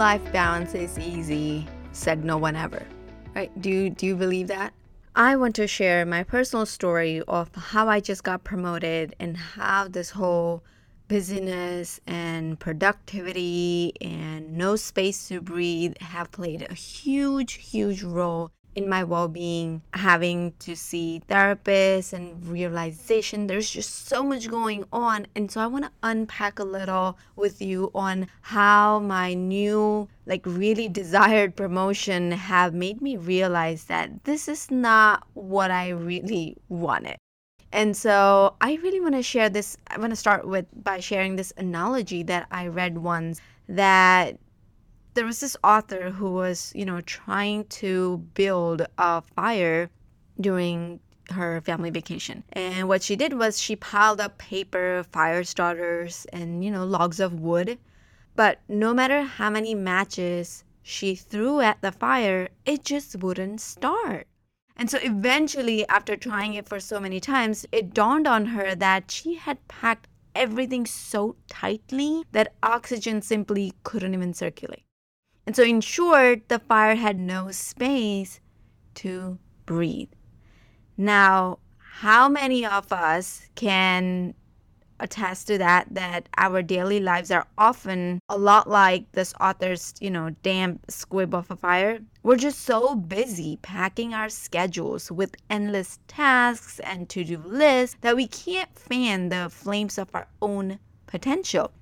Life balance is easy, said no one ever. Right? Do you, do you believe that? I want to share my personal story of how I just got promoted and how this whole busyness and productivity and no space to breathe have played a huge, huge role in my well-being having to see therapists and realization there's just so much going on and so i want to unpack a little with you on how my new like really desired promotion have made me realize that this is not what i really wanted and so I really want to share this. I want to start with by sharing this analogy that I read once that there was this author who was, you know, trying to build a fire during her family vacation. And what she did was she piled up paper, fire starters, and, you know, logs of wood. But no matter how many matches she threw at the fire, it just wouldn't start. And so eventually, after trying it for so many times, it dawned on her that she had packed everything so tightly that oxygen simply couldn't even circulate. And so, in short, the fire had no space to breathe. Now, how many of us can attest to that that our daily lives are often a lot like this author's you know damp squib of a fire we're just so busy packing our schedules with endless tasks and to-do lists that we can't fan the flames of our own potential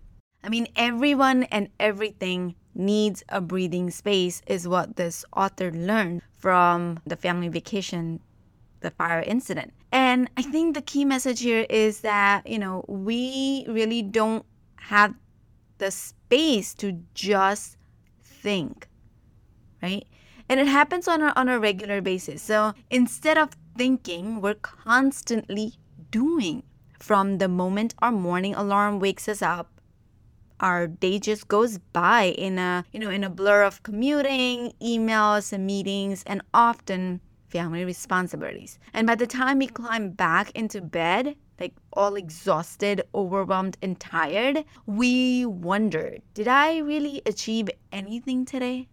i mean everyone and everything needs a breathing space, is what this author learned from the family vacation, the fire incident. And I think the key message here is that, you know, we really don't have the space to just think, right? And it happens on a, on a regular basis. So instead of thinking, we're constantly doing from the moment our morning alarm wakes us up our day just goes by in a you know in a blur of commuting emails and meetings and often family responsibilities and by the time we climb back into bed like all exhausted overwhelmed and tired we wonder did i really achieve anything today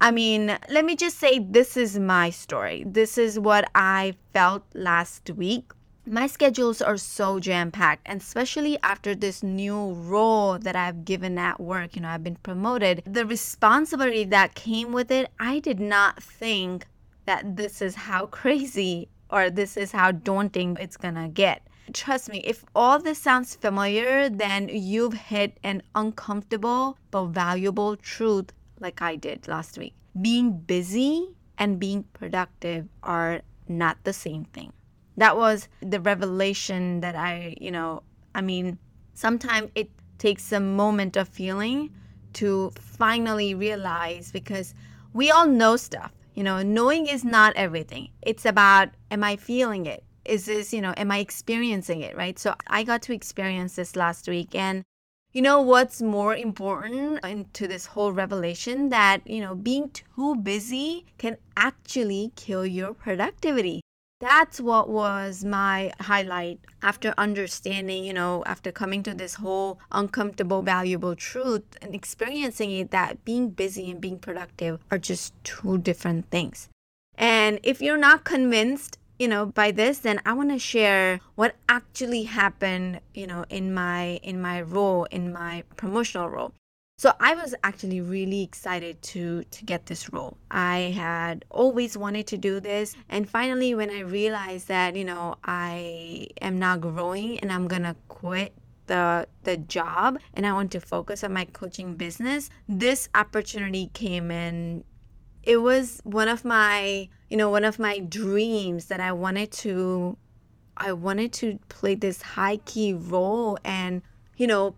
I mean, let me just say this is my story. This is what I felt last week my schedules are so jam packed and especially after this new role that I've given at work, you know, I've been promoted. The responsibility that came with it, I did not think that this is how crazy or this is how daunting it's gonna get. Trust me, if all this sounds familiar, then you've hit an uncomfortable but valuable truth like I did last week. Being busy and being productive are not the same thing that was the revelation that I, you know, I mean, sometimes it takes a moment of feeling to finally realize because we all know stuff. You know, knowing is not everything. It's about am I feeling it? Is this, you know, am I experiencing it, right? So I got to experience this last week and you know what's more important into this whole revelation that, you know, being too busy can actually kill your productivity that's what was my highlight after understanding, you know, after coming to this whole uncomfortable, valuable truth and experiencing it that being busy and being productive are just two different things. And if you're not convinced, you know, by this, then I want to share what actually happened, you know, in my in my role, in my promotional role. So I was actually really excited to to get this role. I had always wanted to do this and finally when I realized that, you know, I am not growing and I'm going to quit the the job and I want to focus on my coaching business, this opportunity came in it was one of my, you know, one of my dreams that I wanted to I wanted to play this high key role and, you know,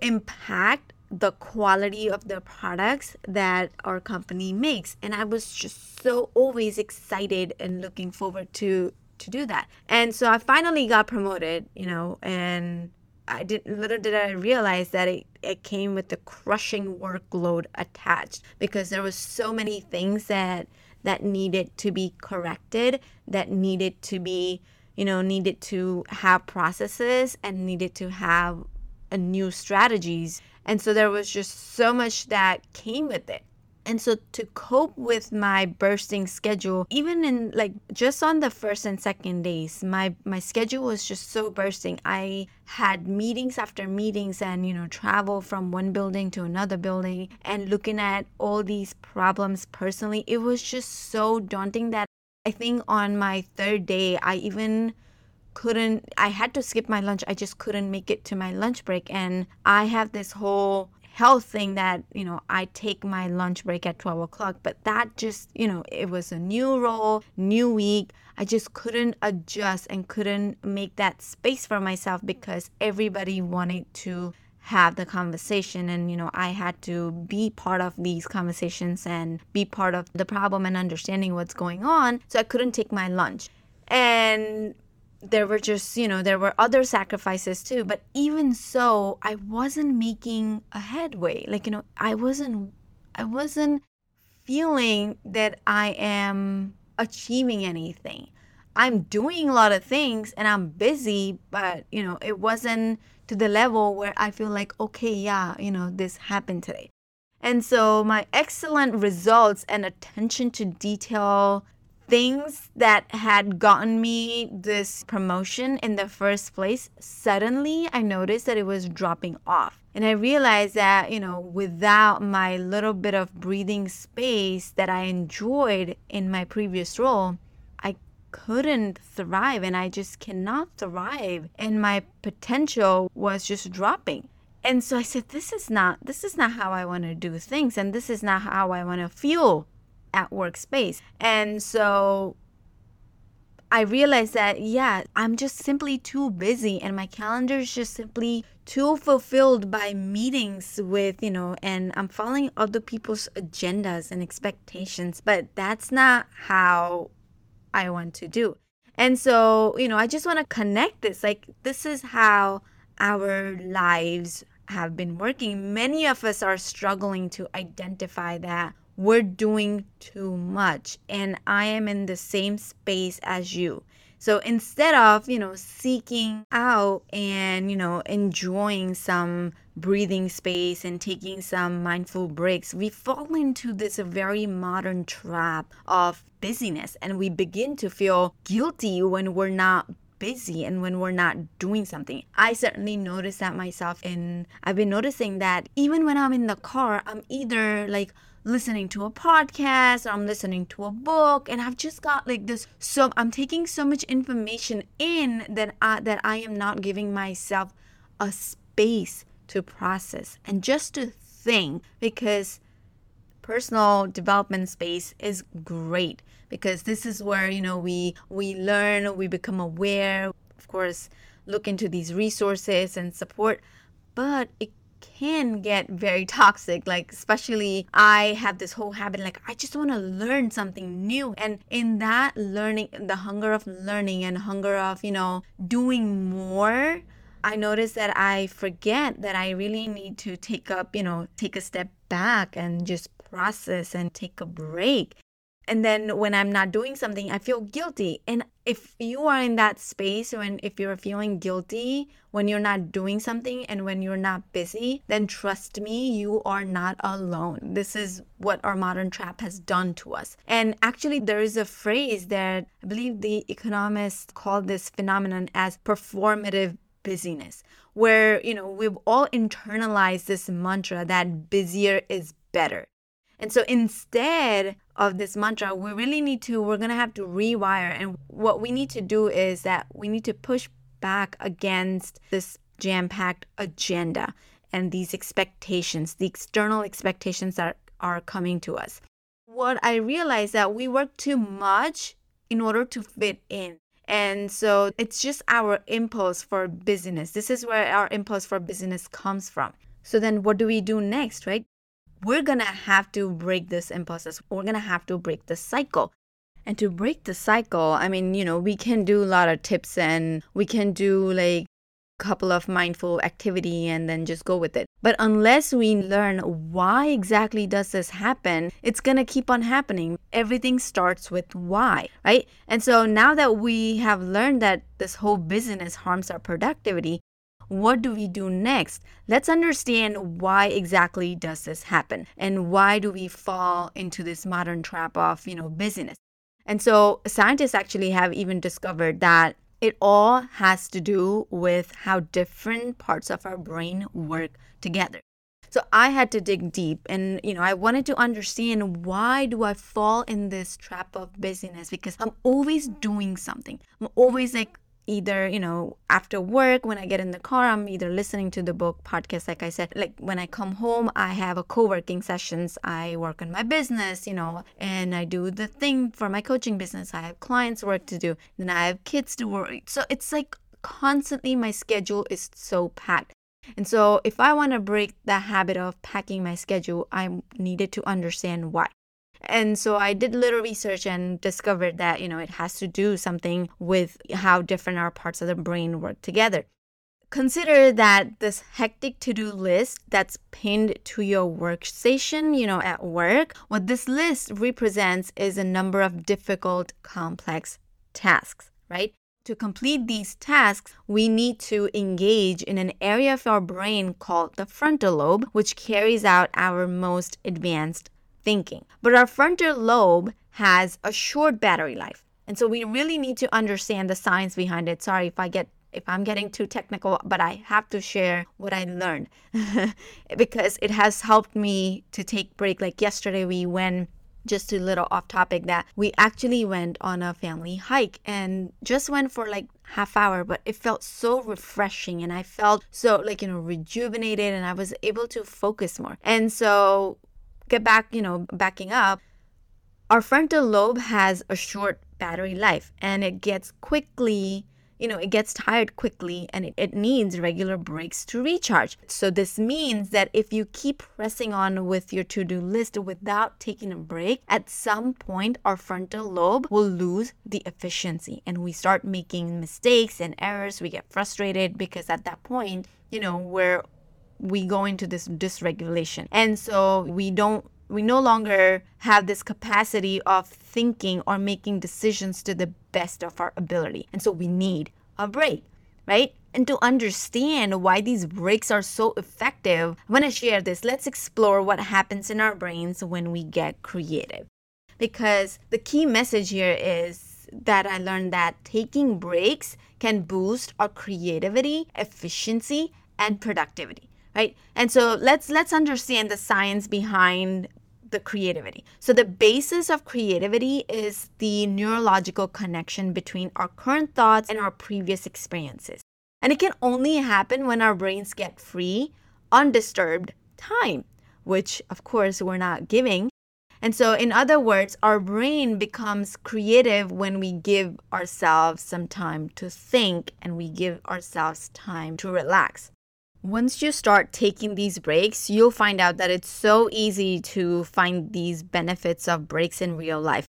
impact the quality of the products that our company makes. And I was just so always excited and looking forward to to do that. And so I finally got promoted, you know, and I did little did I realize that it, it came with the crushing workload attached because there was so many things that that needed to be corrected, that needed to be, you know, needed to have processes and needed to have a new strategies. And so there was just so much that came with it. And so to cope with my bursting schedule, even in like just on the first and second days, my my schedule was just so bursting. I had meetings after meetings and you know travel from one building to another building and looking at all these problems personally. It was just so daunting that I think on my third day I even couldn't I had to skip my lunch. I just couldn't make it to my lunch break. And I have this whole health thing that you know i take my lunch break at 12 o'clock. But that just you know it was a new role new week. I just couldn't adjust and couldn't make that space for myself because everybody wanted to have the conversation. And you know i had to be part of these conversations and be part of the problem and understanding what's going on. So i couldn't take my lunch. And there were just, you know, there were other sacrifices too. But even so, I wasn't making a headway. Like, you know, I wasn't, I wasn't feeling that I am achieving anything. I'm doing a lot of things and I'm busy, but, you know, it wasn't to the level where I feel like, okay, yeah, you know, this happened today. And so my excellent results and attention to detail things that had gotten me this promotion in the first place, suddenly I noticed that it was dropping off. And I realized that, you know, without my little bit of breathing space that I enjoyed in my previous role, I couldn't thrive and I just cannot thrive. And my potential was just dropping. And so I said, this is not this is not how I want to do things and this is not how I want to feel at workspace. And so I realized that, yeah, I'm just simply too busy and my calendar is just simply too fulfilled by meetings with, you know, and I'm following other people's agendas and expectations, but that's not how I want to do. And so, you know, I just want to connect this. Like, this is how our lives have been working. Many of us are struggling to identify that we're doing too much and I am in the same space as you. So instead of, you know, seeking out and, you know, enjoying some breathing space and taking some mindful breaks, we fall into this very modern trap of busyness and we begin to feel guilty when we're not busy and when we're not doing something. I certainly notice that myself and I've been noticing that even when I'm in the car, I'm either like listening to a podcast or I'm listening to a book and I've just got like this so I'm taking so much information in that I, that I am not giving myself a space to process and just to think because personal development space is great because this is where you know we we learn we become aware of course look into these resources and support but it can get very toxic like especially i have this whole habit like i just want to learn something new. And in that learning the hunger of learning and hunger of you know doing more i notice that i forget that i really need to take up you know take a step back and just process and take a break and then when i'm not doing something i feel guilty. And if you are in that space when if you're feeling guilty when you're not doing something and when you're not busy then trust me you are not alone. This is what our modern trap has done to us. And actually there is a phrase that i believe the economists call this phenomenon as performative busyness where you know we've all internalized this mantra that busier is better and so instead of this mantra, we really need to, we're going to have to rewire. And what we need to do is that we need to push back against this jam packed agenda and these expectations, the external expectations that are coming to us. What I realized that we work too much in order to fit in. And so it's just our impulse for business. This is where our impulse for business comes from So then what do we do next, right? We're gonna have to break this impulses. We're gonna have to break the cycle. And to break the cycle, I mean, you know, we can do a lot of tips and we can do like a couple of mindful activity and then just go with it. But unless we learn why exactly does this happen, it's going to keep on happening. Everything starts with why, right? And so now that we have learned that this whole business harms our productivity, what do we do next let's understand why exactly does this happen and why do we fall into this modern trap of you know busyness and so scientists actually have even discovered that it all has to do with how different parts of our brain work together. So I had to dig deep and you know I wanted to understand why do I fall in this trap of busyness because I'm always doing something. I'm always like either you know after work when i get in the car i'm either listening to the book podcast like i said like when i come home i have a co-working sessions. I work on my business you know and i do the thing for my coaching business. I have clients work to do then i have kids to work. So it's like constantly my schedule is so packed. And so if i want to break the habit of packing my schedule i needed to understand why and so I did little research and discovered that, you know, it has to do something with how different our parts of the brain work together. Consider that this hectic to do list that's pinned to your workstation, you know, at work, what this list represents is a number of difficult, complex tasks, right? To complete these tasks, we need to engage in an area of our brain called the frontal lobe, which carries out our most advanced thinking. But our frontal lobe has a short battery life. And so we really need to understand the science behind it. Sorry if I get if I'm getting too technical, but I have to share what I learned because it has helped me to take break. Like yesterday we went just a little off topic that we actually went on a family hike and just went for like half hour but it felt so refreshing and i felt so like you know rejuvenated and i was able to focus more and so get back, you know, backing up, our frontal lobe has a short battery life and it gets quickly, you know, it gets tired quickly and it, it needs regular breaks to recharge. So, this means that if you keep pressing on with your to do list without taking a break, at some point our frontal lobe will lose the efficiency and we start making mistakes and errors. We get frustrated because at that point, you know, we're we go into this dysregulation. And so we don't we no longer have this capacity of thinking or making decisions to the best of our ability. And so we need a break, right? And to understand why these breaks are so effective, I want to share this. Let's explore what happens in our brains when we get creative. Because the key message here is that I learned that taking breaks can boost our creativity, efficiency, and productivity right? And so let's let's understand the science behind the creativity. So the basis of creativity is the neurological connection between our current thoughts and our previous experiences. And it can only happen when our brains get free undisturbed time which of course we're not giving. And so, in other words, our brain becomes creative when we give ourselves some time to think and we give ourselves time to relax. Once you start taking these breaks, you'll find out that it's so easy to find these benefits of breaks in real life.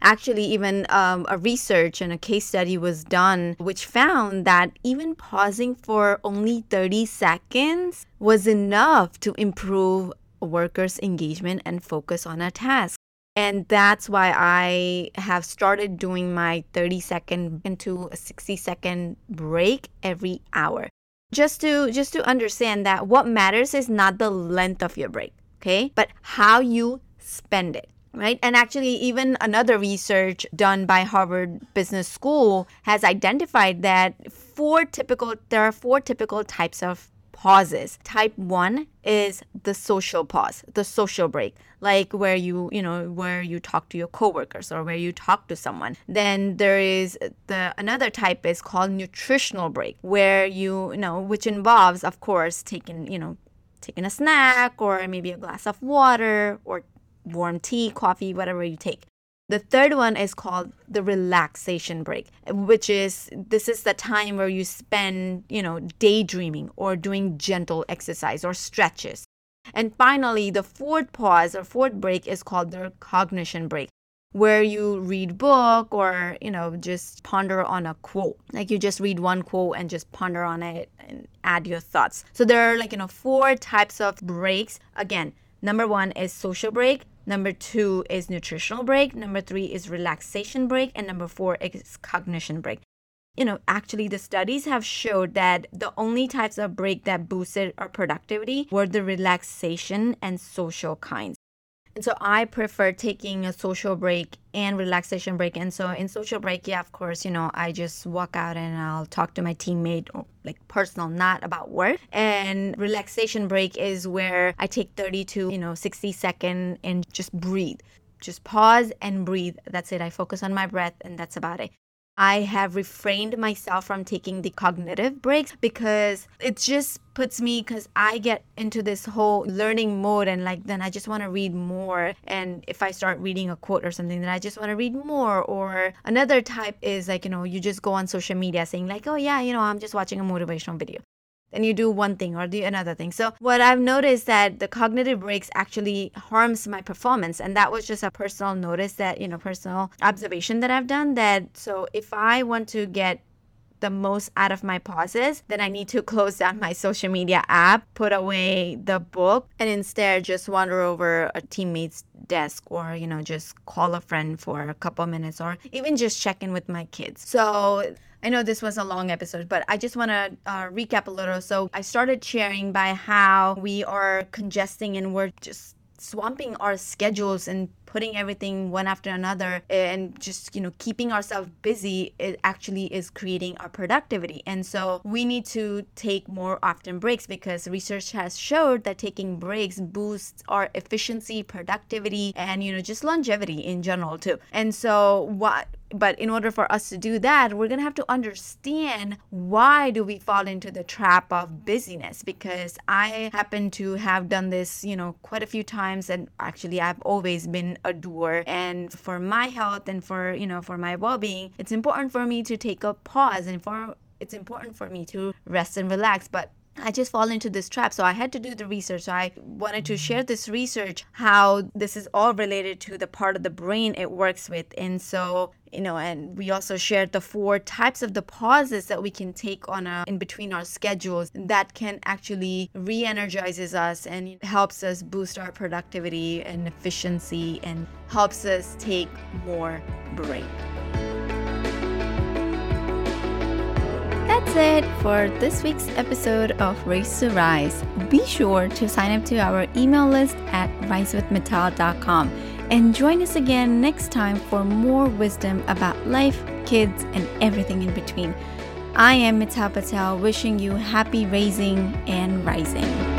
Actually, even um, a research and a case study was done which found that even pausing for only 30 seconds was enough to improve workers' engagement and focus on a task. And that's why I have started doing my 30 second into a 60 second break every hour just to just to understand that what matters is not the length of your break okay? But how you spend it right? And actually even another research done by harvard business school has identified that four typical there are four typical types of pauses. Type 1 is the social pause, the social break, like where you, you know, where you talk to your coworkers or where you talk to someone. Then there is the another type is called nutritional break, where you, you know, which involves of course taking, you know, taking a snack or maybe a glass of water or warm tea, coffee, whatever you take. The third one is called the relaxation break, which is this is the time where you spend, you know, daydreaming or doing gentle exercise or stretches. And finally, the fourth pause or fourth break is called the cognition break where you read book or you know just ponder on a quote. Like you just read one quote and just ponder on it and add your thoughts. So there are like you know four types of breaks. Again number one is social break number two is nutritional break. Number three is relaxation break. And number four is cognition break. You know, actually the studies have showed that the only types of break that boosted our productivity were the relaxation and social kinds. And so I prefer taking a social break and relaxation break. And so in social break, yeah, of course, you know, I just walk out and I'll talk to my teammate, or like personal, not about work. And relaxation break is where I take 30 to, you know, 60 second and just breathe. Just pause and breathe. That's it. I focus on my breath and that's about it. I have refrained myself from taking the cognitive breaks because it just puts me because I get into this whole learning mode and like then I just want to read more. And if I start reading a quote or something then I just want to read more. Or another type is like you know you just go on social media saying like oh yeah you know I'm just watching a motivational video then you do one thing or do another thing. So what I've noticed that the cognitive breaks actually harms my performance. And that was just a personal notice that, you know, personal observation that I've done that so if I want to get the most out of my pauses, then I need to close down my social media app, put away the book, and instead just wander over a teammate's desk or, you know, just call a friend for a couple minutes or even just check in with my kids. So I know this was a long episode, but I just want to uh, recap a little. So I started sharing by how we are congesting and we're just swamping our schedules and putting everything one after another and just you know keeping ourselves busy it actually is creating our productivity and so we need to take more often breaks because research has showed that taking breaks boosts our efficiency productivity and you know just longevity in general too and so what but in order for us to do that we're going to have to understand why do we fall into the trap of busyness? Because i happen to have done this you know quite a few times and actually i've always been a doer. And for my health and for you know for my well-being it's important for me to take a pause and for it's important for me to rest and relax. But I just fall into this trap. So I had to do the research. So I wanted to share this research, how this is all related to the part of the brain it works with. And so, you know, and we also shared the four types of the pauses that we can take on a in between our schedules that can actually re-energizes us and helps us boost our productivity and efficiency and helps us take more break. That's it for this week's episode of Race to Rise. Be sure to sign up to our email list at risewithmital.com and join us again next time for more wisdom about life, kids, and everything in between. I am Mital Patel, wishing you happy raising and rising.